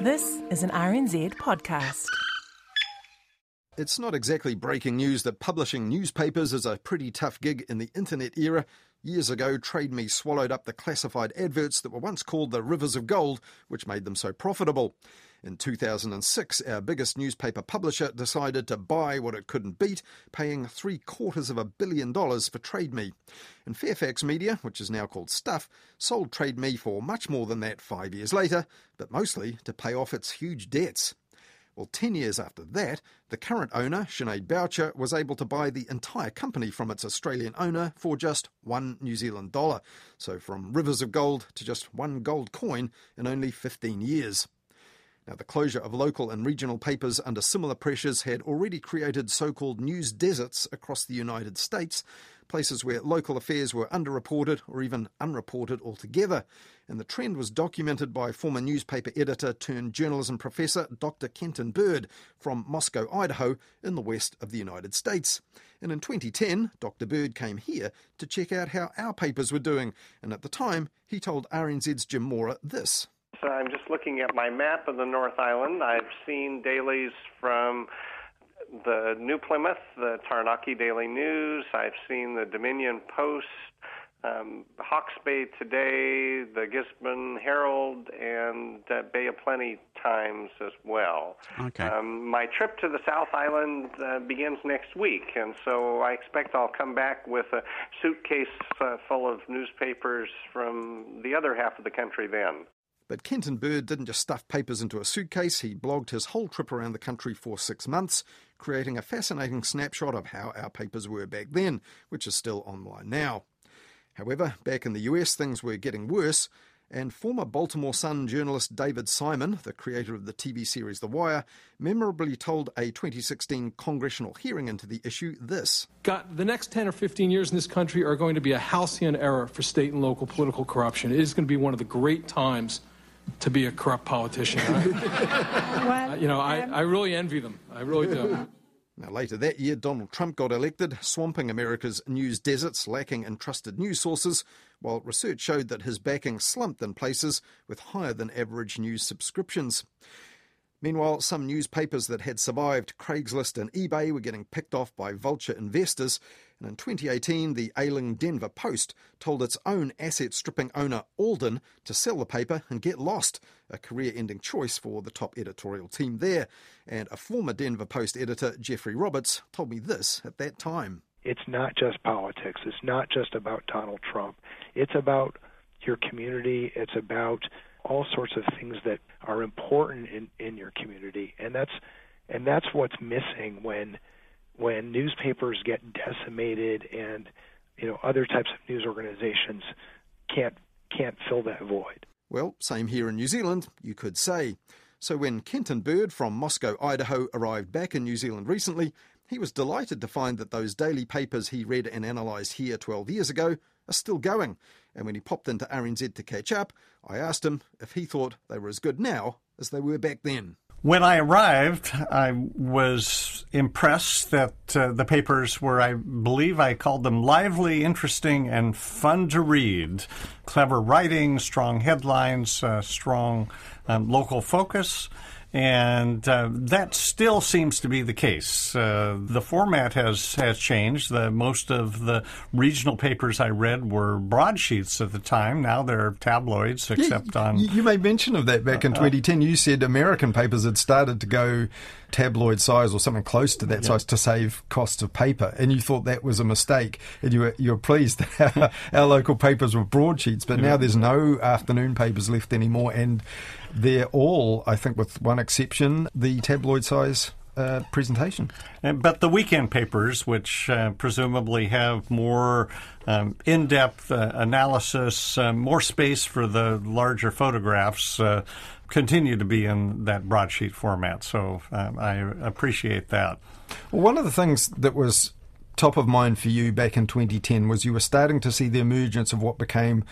This is an RNZ podcast. It's not exactly breaking news that publishing newspapers is a pretty tough gig in the internet era. Years ago, Trade Me swallowed up the classified adverts that were once called the Rivers of Gold, which made them so profitable. In 2006, our biggest newspaper publisher decided to buy what it couldn't beat, paying three quarters of a billion dollars for Trade Me. And Fairfax Media, which is now called Stuff, sold Trade Me for much more than that five years later, but mostly to pay off its huge debts. Well, 10 years after that, the current owner, Sinead Boucher, was able to buy the entire company from its Australian owner for just one New Zealand dollar. So from rivers of gold to just one gold coin in only 15 years. Now, the closure of local and regional papers under similar pressures had already created so called news deserts across the United States, places where local affairs were underreported or even unreported altogether. And the trend was documented by former newspaper editor turned journalism professor Dr. Kenton Bird from Moscow, Idaho, in the west of the United States. And in 2010, Dr. Bird came here to check out how our papers were doing. And at the time, he told RNZ's Jim Mora this. So I'm just looking at my map of the North Island. I've seen dailies from the New Plymouth, the Taranaki Daily News. I've seen the Dominion Post, um, Hawke's Bay Today, the Gisborne Herald, and uh, Bay of Plenty Times as well. Okay. Um, my trip to the South Island uh, begins next week, and so I expect I'll come back with a suitcase uh, full of newspapers from the other half of the country then. But Kenton Bird didn't just stuff papers into a suitcase, he blogged his whole trip around the country for six months, creating a fascinating snapshot of how our papers were back then, which is still online now. However, back in the US, things were getting worse, and former Baltimore Sun journalist David Simon, the creator of the TV series The Wire, memorably told a 2016 congressional hearing into the issue this Got the next 10 or 15 years in this country are going to be a halcyon era for state and local political corruption. It is going to be one of the great times to be a corrupt politician. I, you know, I, um, I really envy them. I really do. Now, later that year, Donald Trump got elected, swamping America's news deserts, lacking in trusted news sources, while research showed that his backing slumped in places with higher than average news subscriptions. Meanwhile, some newspapers that had survived Craigslist and eBay were getting picked off by vulture investors. And in 2018, the ailing Denver Post told its own asset stripping owner, Alden, to sell the paper and get lost, a career ending choice for the top editorial team there. And a former Denver Post editor, Jeffrey Roberts, told me this at that time. It's not just politics, it's not just about Donald Trump. It's about your community, it's about all sorts of things that are important in, in your community, and that's and that's what's missing when when newspapers get decimated and you know other types of news organizations can't can't fill that void. Well, same here in New Zealand, you could say. So when Kenton Bird from Moscow, Idaho arrived back in New Zealand recently, he was delighted to find that those daily papers he read and analysed here 12 years ago are still going. And when he popped into RNZ to catch up, I asked him if he thought they were as good now as they were back then. When I arrived, I was impressed that uh, the papers were, I believe I called them lively, interesting, and fun to read. Clever writing, strong headlines, uh, strong um, local focus. And uh, that still seems to be the case. Uh, the format has, has changed. The, most of the regional papers I read were broadsheets at the time. Now they're tabloids, except yeah, on. You, made mention of that back in 2010. You said American papers had started to go tabloid size or something close to that yeah. size to save costs of paper, and you thought that was a mistake, and you were you were pleased that our, our local papers were broadsheets, but yeah. now there's no afternoon papers left anymore, and they're all, I think, with one exception, the tabloid size uh, presentation. But the weekend papers, which uh, presumably have more um, in depth uh, analysis, uh, more space for the larger photographs, uh, continue to be in that broadsheet format. So um, I appreciate that. Well, one of the things that was top of mind for you back in 2010 was you were starting to see the emergence of what became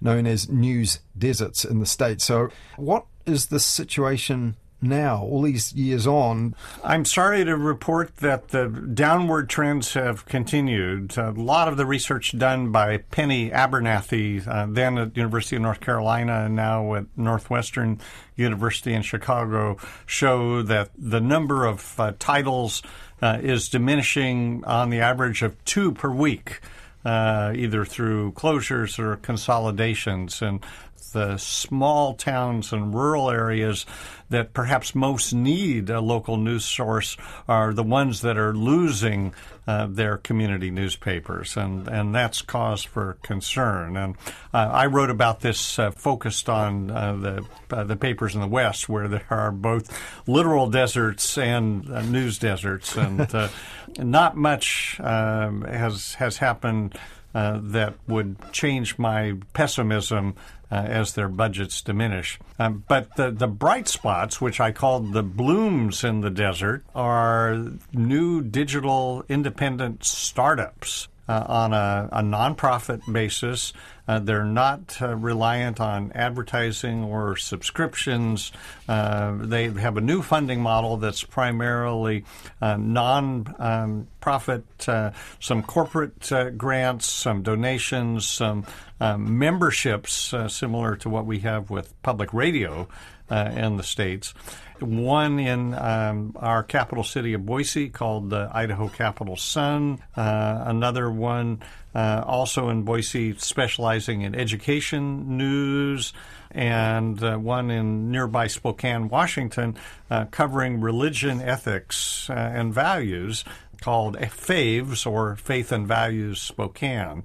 known as news deserts in the States. So, what is the situation now, all these years on? I'm sorry to report that the downward trends have continued. A lot of the research done by Penny Abernathy, uh, then at University of North Carolina and now at Northwestern University in Chicago, show that the number of uh, titles uh, is diminishing on the average of two per week. Uh, either through closures or consolidations. And the small towns and rural areas that perhaps most need a local news source are the ones that are losing uh, their community newspapers, and, and that's cause for concern. And uh, I wrote about this uh, focused on uh, the uh, the papers in the West, where there are both literal deserts and uh, news deserts, and not much um, has has happened. That would change my pessimism uh, as their budgets diminish. Um, but the, the bright spots, which I called the blooms in the desert, are new digital independent startups uh, on a, a nonprofit basis. Uh, they're not uh, reliant on advertising or subscriptions. Uh, they have a new funding model that's primarily uh, non-profit, uh, some corporate grants, some donations, some memberships, similar to what we have with public radio in the states one in um, our capital city of Boise called the Idaho Capital Sun, uh, another one uh, also in Boise specializing in education news, and uh, one in nearby Spokane, Washington, uh, covering religion, ethics, uh, and values called FAVES or Faith and Values Spokane.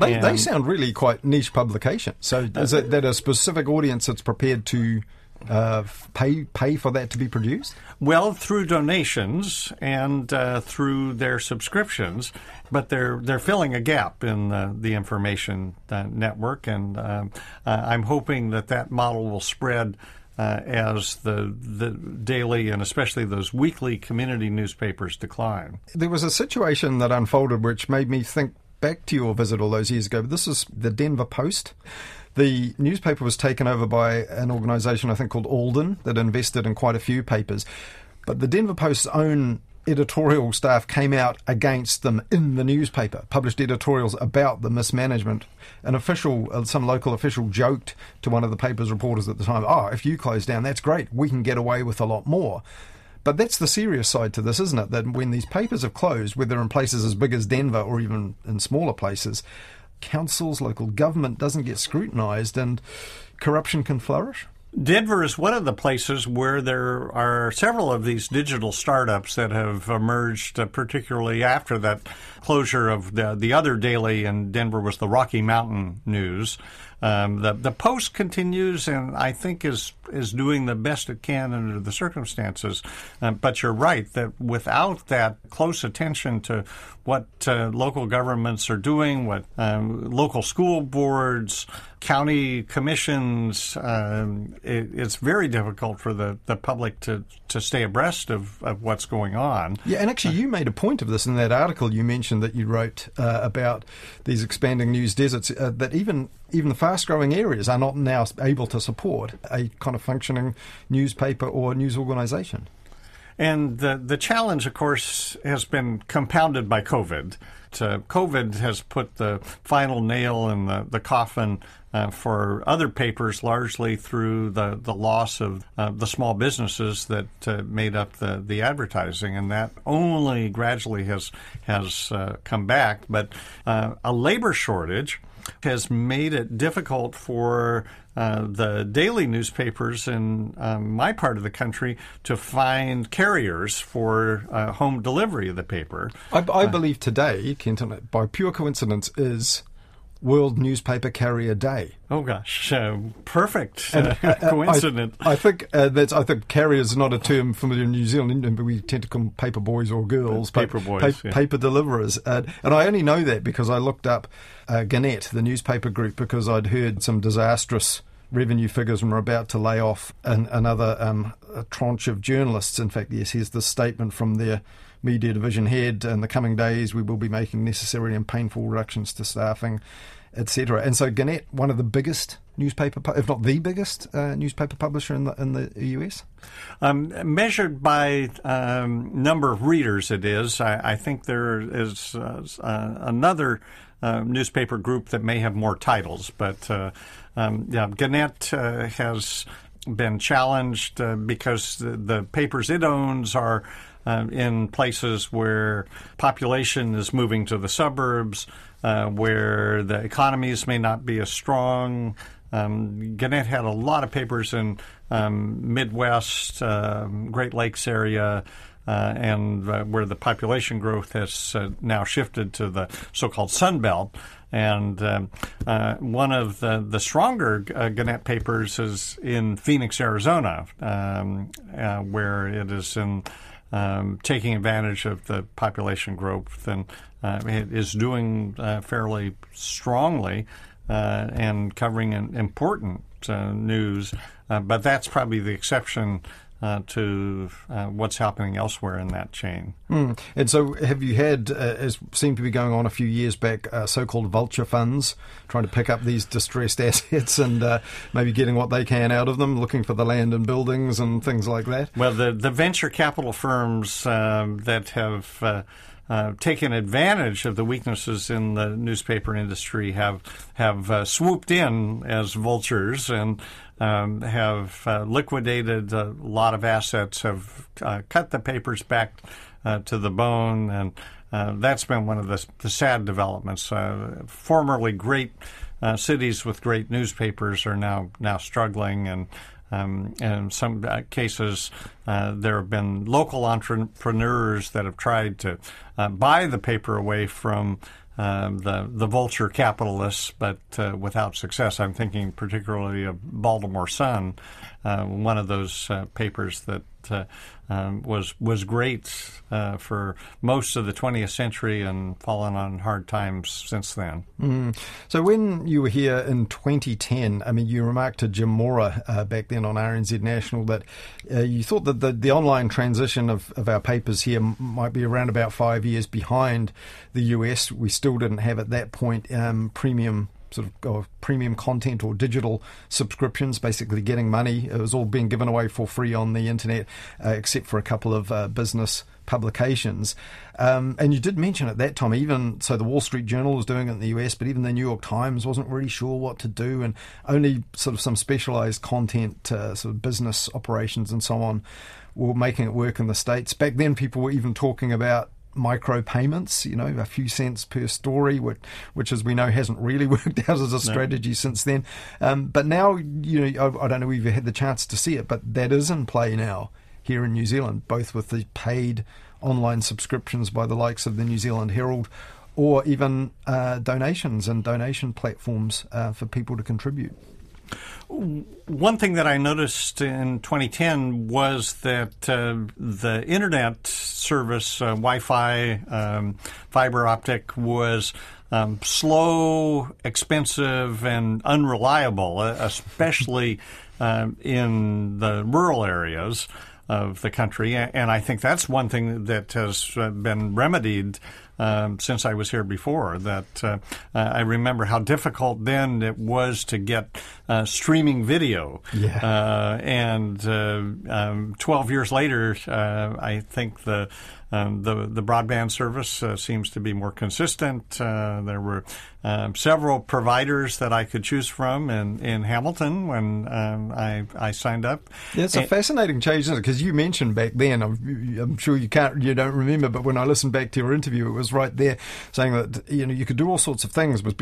They, they sound really quite niche publications. So is it that a specific audience that's prepared to uh, pay pay for that to be produced? Well, through donations and uh, through their subscriptions, but they're they're filling a gap in the, the information uh, network, and um, uh, I'm hoping that that model will spread. Uh, as the the daily and especially those weekly community newspapers decline, there was a situation that unfolded which made me think back to your visit all those years ago. This is the Denver Post. The newspaper was taken over by an organisation, I think, called Alden, that invested in quite a few papers. But the Denver Post's own editorial staff came out against them in the newspaper, published editorials about the mismanagement. An official, uh, some local official, joked to one of the paper's reporters at the time, "Oh, if you close down, that's great. We can get away with a lot more." But that's the serious side to this, isn't it? That when these papers have closed, whether in places as big as Denver or even in smaller places, councils, local government doesn't get scrutinised and corruption can flourish? Denver is one of the places where there are several of these digital startups that have emerged, uh, particularly after that closure of the the other daily in Denver was the Rocky Mountain News. Um, the the Post continues, and I think is is doing the best it can under the circumstances. Uh, but you're right that without that close attention to what uh, local governments are doing, what um, local school boards, county commissions, um, it, it's very difficult for the, the public to, to stay abreast of, of what's going on. Yeah, and actually, you made a point of this in that article you mentioned that you wrote uh, about these expanding news deserts, uh, that even even the fast growing areas are not now able to support a kind of functioning newspaper or news organization. And the, the challenge, of course, has been compounded by COVID. Uh, COVID has put the final nail in the, the coffin uh, for other papers, largely through the, the loss of uh, the small businesses that uh, made up the, the advertising, and that only gradually has has uh, come back. But uh, a labor shortage has made it difficult for uh, the daily newspapers in um, my part of the country to find carriers for uh, home delivery of the paper. I, I uh, believe today, Kenton, by pure coincidence, is World Newspaper Carrier Day. Oh gosh, uh, perfect uh, uh, coincidence. I, I think uh, that's. I think carrier is not a term familiar in New Zealand, but we tend to call them paper boys or girls. Paper boys, pa- yeah. paper deliverers, uh, and I only know that because I looked up uh, Gannett, the newspaper group, because I'd heard some disastrous revenue figures and we're about to lay off an, another um, tranche of journalists. In fact, yes, here's the statement from their media division head. In the coming days, we will be making necessary and painful reductions to staffing, etc. And so Gannett, one of the biggest newspaper, if not the biggest uh, newspaper publisher in the in the US? Um, measured by um, number of readers, it is. I, I think there is uh, uh, another uh, newspaper group that may have more titles, but uh, um, yeah, Gannett uh, has been challenged because the, the papers it owns are. Uh, in places where population is moving to the suburbs, uh, where the economies may not be as strong. Um, Gannett had a lot of papers in um, Midwest, uh, Great Lakes area, uh, and uh, where the population growth has uh, now shifted to the so-called Sun Belt. And um, uh, one of the, the stronger uh, Gannett papers is in Phoenix, Arizona, um, where it is in um, taking advantage of the population growth and it is doing fairly strongly and covering important news. but that's probably the exception uh, to uh, what's happening elsewhere in that chain. Mm. And so, have you had, uh, as seemed to be going on a few years back, uh, so called vulture funds trying to pick up these distressed assets and uh, maybe getting what they can out of them, looking for the land and buildings and things like that? Well, the, the venture capital firms um, that have uh, taken advantage of the weaknesses in the newspaper industry have have uh, swooped in as vultures and um, have uh, liquidated a lot of assets, have uh, cut the papers back uh, to the bone, and uh, that's been one of the, the sad developments. Formerly great cities with great newspapers are now now struggling, and um, in some cases, there have been local entrepreneurs that have tried to buy the paper away from um, the the vulture capitalists, but uh, without success. I'm thinking particularly of Baltimore Sun, uh, one of those uh, papers that uh, um, was was great uh, for most of the 20th century and fallen on hard times since then. Mm. So when you were here in 2010, I mean, you remarked to Jim Mora uh, back then on RNZ National that uh, you thought that the, the online transition of, of our papers here might be around about five years behind the US. We still didn't have at that point um, premium sort of premium content or digital subscriptions, basically getting money. It was all being given away for free on the internet, uh, except for a couple of uh, business publications. Um, and you did mention at that time, even so, the Wall Street Journal was doing it in the US, but even the New York Times wasn't really sure what to do, and only sort of some specialized content, uh, sort of business operations and so on, were making it work in the States. Back then, people were even talking about micro payments, you know, a few cents per story, which, which as we know hasn't really worked out as a strategy no. since then. Um, but now, you know, I, I, don't know if you've had the chance to see it, but that is in play now here in New Zealand, both with the paid online subscriptions by the likes of the New Zealand Herald or even uh, donations and donation platforms uh, for people to contribute. One thing that I noticed in 2010 was that uh, the internet service, uh, Wi Fi, um, fiber optic, was um, slow, expensive, and unreliable, especially uh, in the rural areas of the country. And I think that's one thing that has uh, been remedied um, since I was here before. That uh, uh, I remember how difficult then it was to get uh, streaming video. Yeah. Uh, and uh, um, 12 years later, uh, I think the um, the the broadband service uh, seems to be more consistent. Uh, there were um, several providers that I could choose from in, in Hamilton when um, I I signed up. Yeah, it's a and, fascinating change, isn't it? Because you mentioned back then, I'm, I'm, sure you can't you don't remember, but when I listened back to your interview, it was right there saying that you know you could do all sorts of things. It was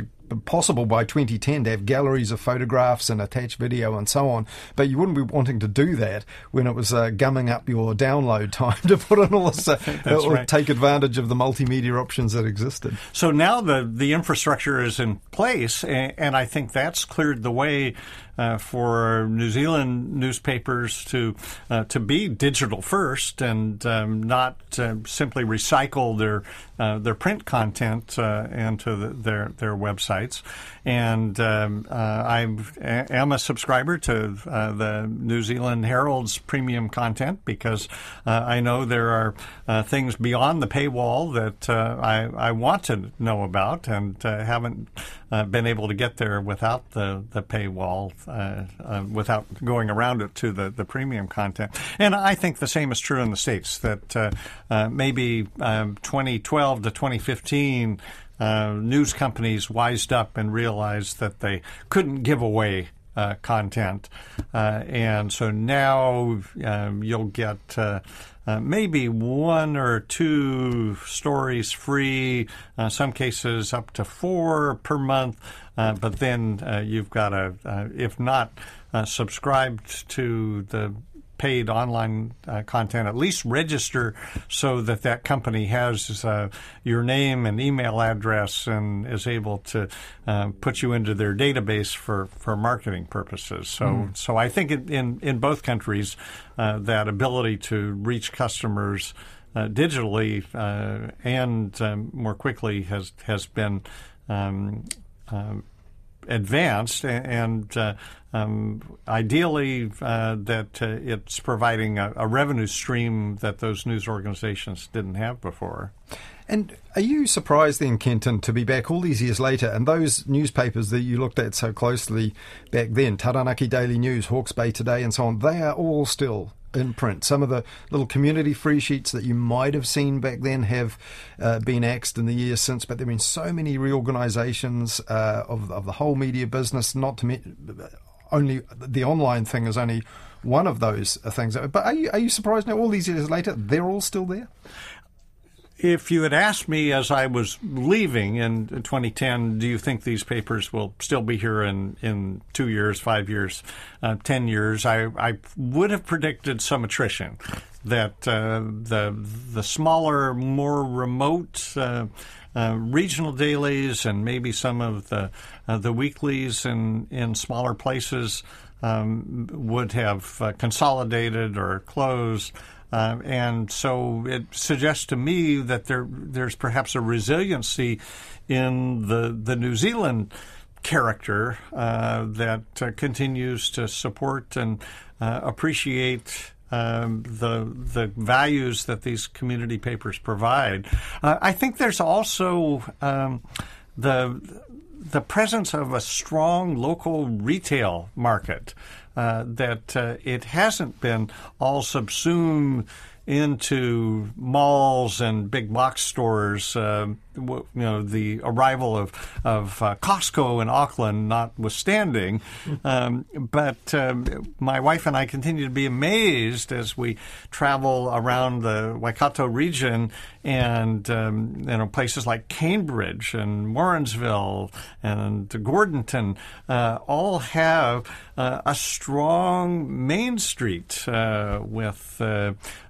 possible by 2010 to have galleries of photographs and attached video and so on, but you wouldn't be wanting to do that when it was uh, gumming up your download time to put in all this, uh, or right. take advantage of the multimedia options that existed. So now the, the infrastructure is in place, and, and I think that's cleared the way uh, for New Zealand newspapers to uh, to be digital first and um, not uh, simply recycle their uh, their print content uh, into the, their their websites. And um, uh, I am a subscriber to uh, the New Zealand Herald's premium content because uh, I know there are things beyond the paywall that uh, I, I want to know about and uh, haven't uh, been able to get there without the the paywall, without going around it to the the premium content. And I think the same is true in the states. That maybe um, 2012 to 2015 uh, news companies wised up and realized that they couldn't give away uh, content. Uh, and so now um, you'll get uh, uh, maybe one or two stories free, uh, some cases up to four per month. but then you've got to, if not subscribed to the paid online uh, content, at least register so that that company has uh, your name and email address and is able to uh, put you into their database for, for marketing purposes. So, mm. so I think in, in, both countries, uh, that ability to reach customers uh, digitally uh, and um, more quickly has has been um, um advanced, and uh, um, ideally uh, that uh, it's providing a, a, revenue stream that those news organizations didn't have before. And are you surprised then, Kenton, to be back all these years later and those newspapers that you looked at so closely back then, Taranaki Daily News, Hawke's Bay Today, and so on, they are all still in print. Some of the little community free sheets that you might have seen back then have uh, been axed in the years since, but there have been so many reorganisations uh, of, of the whole media business, not to me, only the online thing is only one of those things. But are you, are you surprised now, all these years later, they're all still there? If you had asked me as I was leaving in 2010, do you think these papers will still be here in, in two years, five years, uh, 10 years, I, I would have predicted some attrition. That uh, the the smaller, more remote uh, uh regional dailies and maybe some of the uh, the weeklies in, in smaller places um, would have uh, consolidated or closed. Uh, and so it suggests to me that there there's perhaps a resiliency in the the New Zealand character uh, that uh, continues to support and uh, appreciate. Um, the the values that these community papers provide. Uh, I think there's also um, the the presence of a strong local retail market that uh, it hasn't been all subsumed into malls and big box stores. Uh, you know, the arrival of of uh, Costco in Auckland, notwithstanding. Um, but um, my wife and I continue to be amazed as we travel around the Waikato region and um, you know places like Cambridge and Morrinsville and Gordonton uh, all have uh, a strong main street uh, with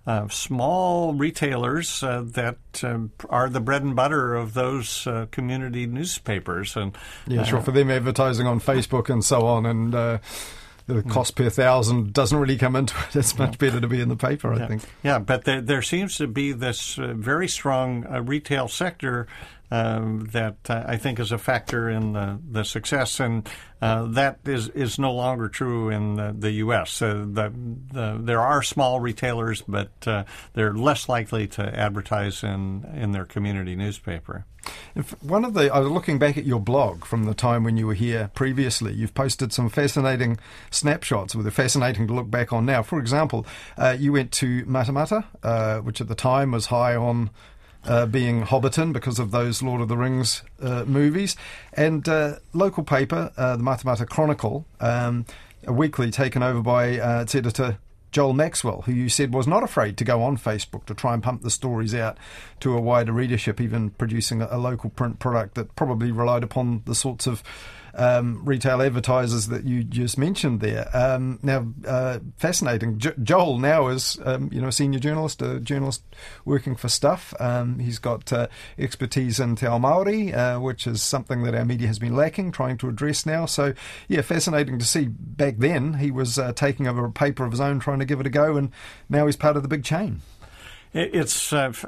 uh, uh, small retailers uh, that um, are the bread and butter of those uh, community newspapers. And yeah, sure. For them, advertising on Facebook and so on, and uh, the hmm. cost per thousand doesn't really come into it. It's much better to be in the paper, I yeah. think. Yeah, but there, there seems to be this uh, very strong uh, retail sector um, that uh, I think is a factor in the, the success, and uh, that is, is no longer true in the, the U.S. Uh, the, the, there are small retailers, but uh, they're less likely to advertise in, in their community newspaper. If one of the, I was looking back at your blog from the time when you were here previously. You've posted some fascinating snapshots, which are fascinating to look back on now. For example, uh, you went to Matamata, uh, which at the time was high on uh, being Hobbiton because of those Lord of the Rings uh, movies. And uh, local paper, uh, the Matamata Chronicle, um, a weekly taken over by uh, its editor Joel Maxwell, who you said was not afraid to go on Facebook to try and pump the stories out to a wider readership, even producing a, local print product that probably relied upon the sorts of um, retail advertisers that you just mentioned there. Um, now, uh, fascinating. Jo- Joel now is, um, you know, a senior journalist, a journalist working for Stuff. Um, he's got uh, expertise in Te Ao Māori, uh, which is something that our media has been lacking, trying to address now. So, yeah, fascinating to see. Back then, he was uh, taking over a paper of his own, trying to give it a go, and now he's part of the big chain. it's uh, f-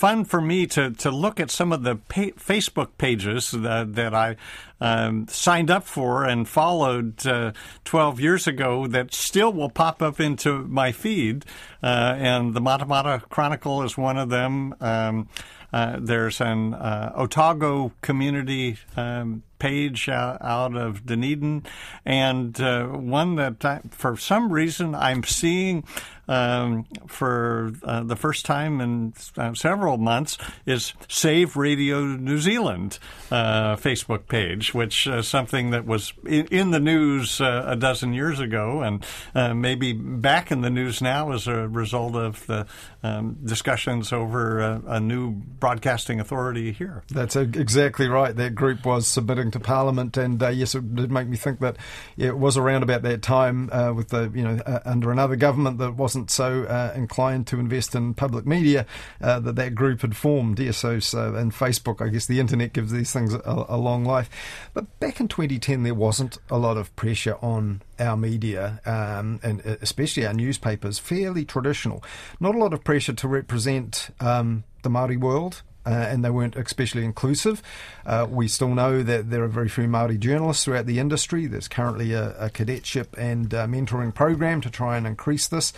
fun for me to, to look at some of the pa- Facebook pages that, that I um, signed up for and followed uh, 12 years ago that still will pop up into my feed. Uh, and the Matamata Chronicle is one of them. Um, uh, there's an uh, Otago community um, page out of Dunedin, and uh, one that I, for some reason I'm seeing um, for uh, the first time in uh, several months is Save Radio New Zealand uh, Facebook page, which is something that was in, in the news uh, a dozen years ago and uh, maybe back in the news now as a result of the um, discussions over a new broadcasting authority here. That's exactly right. That group was submitting to Parliament, and uh, yes, it did make me think that it was around about that time with the you know under another government that wasn't wasn't so uh, inclined to invest in public media uh, that that group had formed. Yeah, so, so and Facebook, I guess the internet gives these things a, a long life. But back in 2010, there wasn't a lot of pressure on our media, um, and uh, especially our newspapers, fairly traditional. Not a lot of pressure to represent um, the Maori world. Uh, and they weren't especially inclusive. Uh, we still know that there are very few Maori journalists throughout the industry. There's currently a, a cadetship and uh, mentoring program to try and increase this.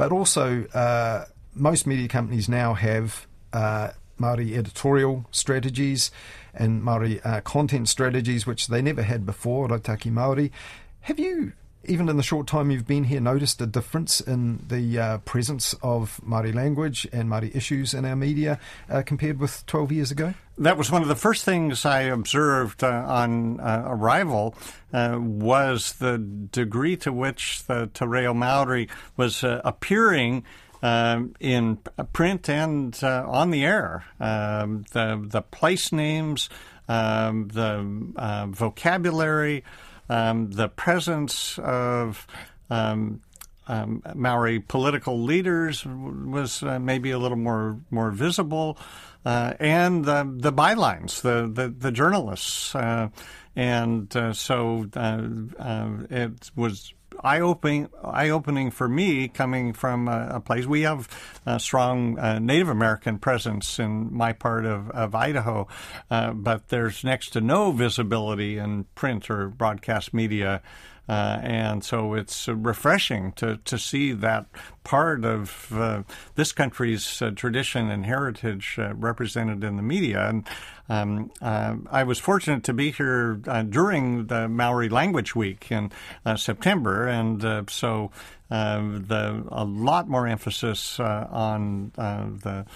But also, uh, most media companies now have uh, Maori editorial strategies and Maori uh, content strategies, which they never had before, Rautaki Maori. Have you even in the short time you've been here, noticed a difference in the uh, presence of Māori language and Māori issues in our media uh, compared with 12 years ago? That was one of the first things I observed uh, on uh, arrival uh, was the degree to which the Te Reo Maori was uh, appearing um, in print and on the air. Um, the, the place names, um, the vocabulary, um, the presence of um, um, Maori political leaders was uh, maybe a little more more visible, uh, and the the bylines, the the, the journalists, uh, and uh, so uh, uh, it was eye opening eye opening for me coming from a, a place. We have a strong uh, Native American presence in my part of, of Idaho, uh, but there's next to no visibility in print or broadcast media uh, and so it's refreshing to, to see that part of uh, this country's uh, tradition and heritage uh, represented in the media. And um, uh, I was fortunate to be here uh, during the Maori Language Week in September, and so uh, the a lot more emphasis uh, on uh, the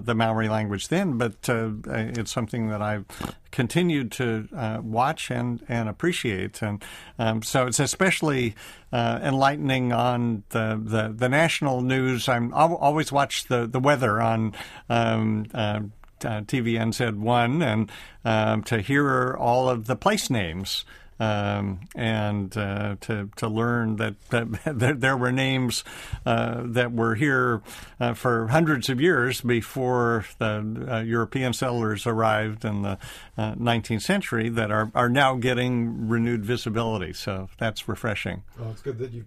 the Maori language then, but it's something that I've continued to watch and and appreciate, and um, so it's especially enlightening on the, the, the national news. I'm I'll always watch the the weather on. Um, uh, TVNZ1 and um, to hear all of the place names um, and uh, to to learn that, that there were names uh, that were here uh, for hundreds of years before the uh, European settlers arrived in the 19th uh, century that are, are now getting renewed visibility. So that's refreshing. Well, it's good that you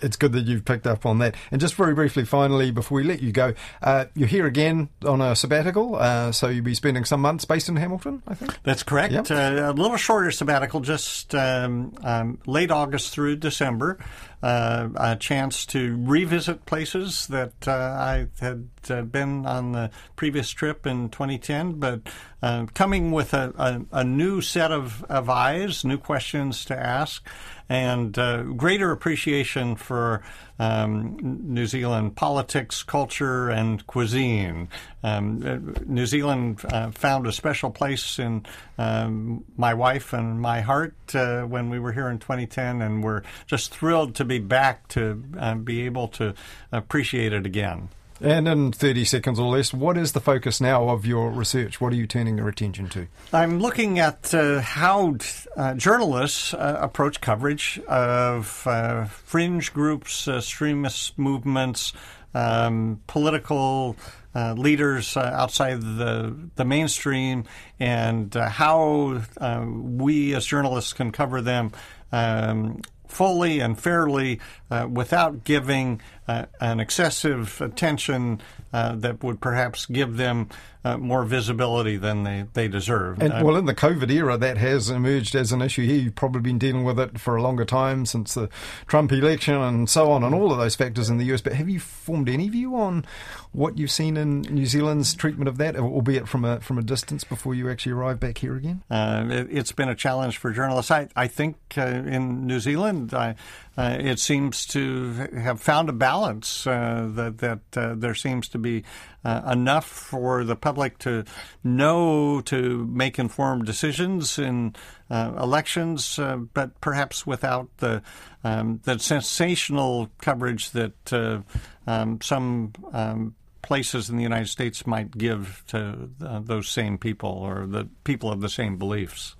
it's good that you've picked up on that. And just very briefly, finally, before we let you go, uh, you're here again on a sabbatical, uh, so you'll be spending some months based in Hamilton, I think. That's correct. Yep. Uh, a little shorter sabbatical, just um, um, late August through December. Uh, a chance to revisit places that uh, I had uh, been on the previous trip in 2010, but coming with a, a, a new set of, of eyes, new questions to ask and uh, greater appreciation for um, New Zealand politics, culture, and cuisine. Um, uh, New Zealand uh, found a special place in um, my wife and my heart uh, when we were here in 2010, and we're just thrilled to be back to uh, be able to appreciate it again. And in 30 seconds or less, what is the focus now of your research? What are you turning your attention to? I'm looking at uh, how uh, journalists uh, approach coverage of uh, fringe groups, uh, extremist movements, um, political uh, leaders outside the, the mainstream, and how we as journalists can cover them. Um, fully and fairly uh, without giving uh, an excessive attention uh, that would perhaps give them uh, more visibility than they, they deserve. And well, in the COVID era, that has emerged as an issue here. You've probably been dealing with it for a longer time since the Trump election and so on, and all of those factors in the US. But have you formed any view on what you've seen in New Zealand's treatment of that, albeit from a from a distance before you actually arrive back here again? Uh, it, has been a challenge for journalists. I, I think uh, in New Zealand, I, uh, it seems to have found a balance uh, that that uh, there seems to be uh, enough for the public to know to make informed decisions in uh, elections, uh, but perhaps without the um, sensational coverage that um, some um, places in the United States might give to those same people or the people of the same beliefs.